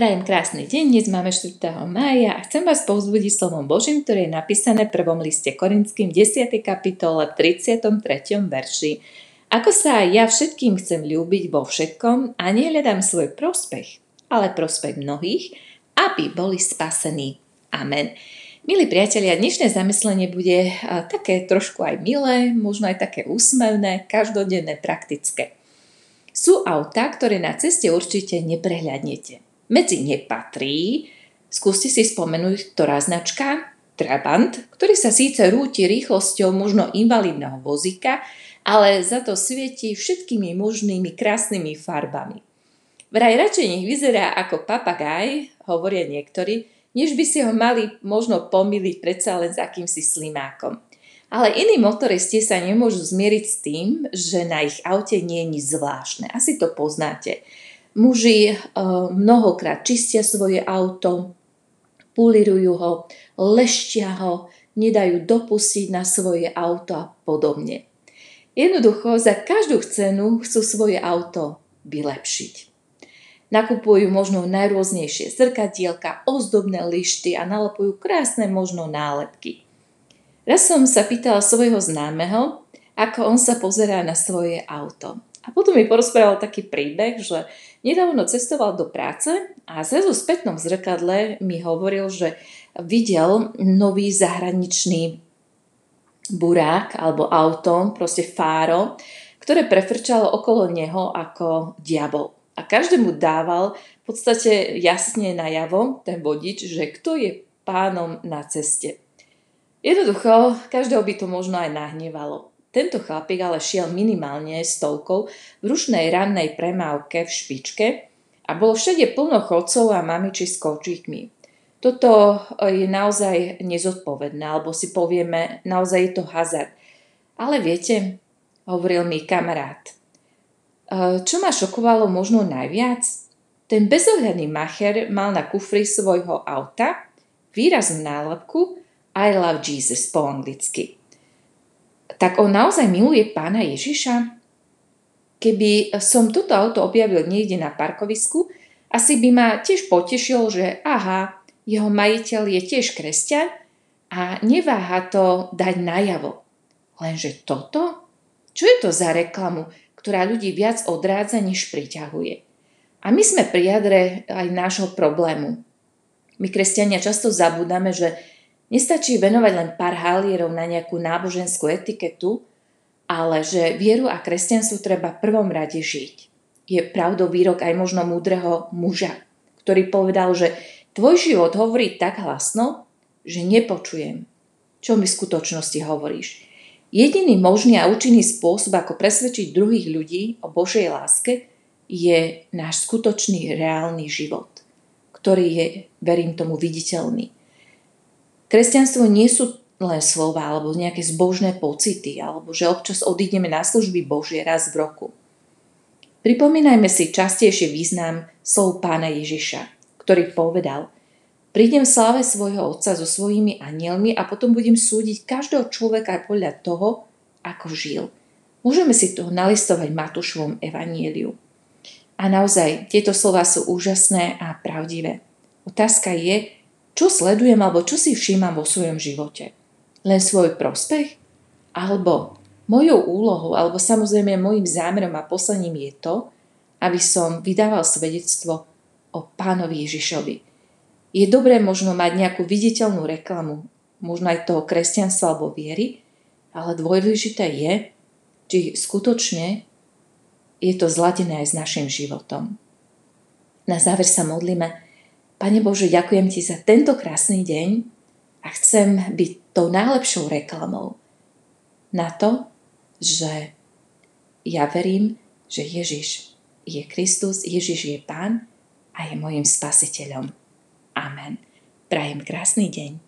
Prajem krásny deň, dnes máme 4. mája a chcem vás povzbudiť slovom Božím, ktoré je napísané v prvom liste Korinským 10. kapitole 33. verši. Ako sa ja všetkým chcem ľúbiť vo všetkom a nehľadám svoj prospech, ale prospech mnohých, aby boli spasení. Amen. Milí priatelia, dnešné zamyslenie bude také trošku aj milé, možno aj také úsmevné, každodenné, praktické. Sú autá, ktoré na ceste určite neprehľadnete medzi ne patrí, skúste si spomenúť, ktorá značka, Trabant, ktorý sa síce rúti rýchlosťou možno invalidného vozíka, ale za to svieti všetkými možnými krásnymi farbami. Vraj radšej nech vyzerá ako papagaj, hovoria niektorí, než by si ho mali možno pomýliť predsa len s akýmsi slimákom. Ale iní motoristi sa nemôžu zmieriť s tým, že na ich aute nie je nič zvláštne. Asi to poznáte. Muži eh, mnohokrát čistia svoje auto, pulirujú ho, leštia ho, nedajú dopustiť na svoje auto a podobne. Jednoducho za každú cenu chcú svoje auto vylepšiť. Nakupujú možno najrôznejšie zrkadielka, ozdobné lišty a nalepujú krásne možno nálepky. Raz som sa pýtala svojho známeho, ako on sa pozerá na svoje auto. A potom mi porozprával taký príbeh, že nedávno cestoval do práce a zrazu v spätnom zrkadle mi hovoril, že videl nový zahraničný burák alebo auto, proste fáro, ktoré prefrčalo okolo neho ako diabol. A každému dával v podstate jasne najavo ten vodič, že kto je pánom na ceste. Jednoducho, každého by to možno aj nahnevalo. Tento chlapík ale šiel minimálne stovkou v rušnej rannej premávke v špičke a bolo všade plno chodcov a mamiči s kočíkmi. Toto je naozaj nezodpovedné, alebo si povieme, naozaj je to hazard. Ale viete, hovoril mi kamarát, e, čo ma šokovalo možno najviac? Ten bezohľadný macher mal na kufri svojho auta výraznú nálepku I love Jesus po anglicky tak on naozaj miluje pána Ježiša? Keby som toto auto objavil niekde na parkovisku, asi by ma tiež potešil, že aha, jeho majiteľ je tiež kresťan a neváha to dať najavo. Lenže toto? Čo je to za reklamu, ktorá ľudí viac odrádza, než priťahuje? A my sme pri jadre aj nášho problému. My kresťania často zabudáme, že Nestačí venovať len pár halierov na nejakú náboženskú etiketu, ale že vieru a kresťanstvo treba v prvom rade žiť. Je pravdou výrok aj možno múdreho muža, ktorý povedal, že tvoj život hovorí tak hlasno, že nepočujem, čo mi v skutočnosti hovoríš. Jediný možný a účinný spôsob, ako presvedčiť druhých ľudí o Božej láske, je náš skutočný reálny život, ktorý je, verím tomu, viditeľný. Kresťanstvo nie sú len slova alebo nejaké zbožné pocity, alebo že občas odídeme na služby Božie raz v roku. Pripomínajme si častejšie význam slov pána Ježiša, ktorý povedal Prídem v sláve svojho Otca so svojimi anielmi a potom budem súdiť každého človeka podľa toho, ako žil. Môžeme si to nalistovať Matúšovom evanieliu. A naozaj, tieto slova sú úžasné a pravdivé. Otázka je, čo sledujem alebo čo si všímam vo svojom živote? Len svoj prospech? Alebo mojou úlohou, alebo samozrejme môjim zámerom a poslaním je to, aby som vydával svedectvo o pánovi Ježišovi. Je dobré možno mať nejakú viditeľnú reklamu, možno aj toho kresťanstva alebo viery, ale dôležité je, či skutočne je to zladené aj s našim životom. Na záver sa modlíme, Pane Bože, ďakujem Ti za tento krásny deň a chcem byť tou najlepšou reklamou na to, že ja verím, že Ježiš je Kristus, Ježiš je Pán a je mojim spasiteľom. Amen. Prajem krásny deň.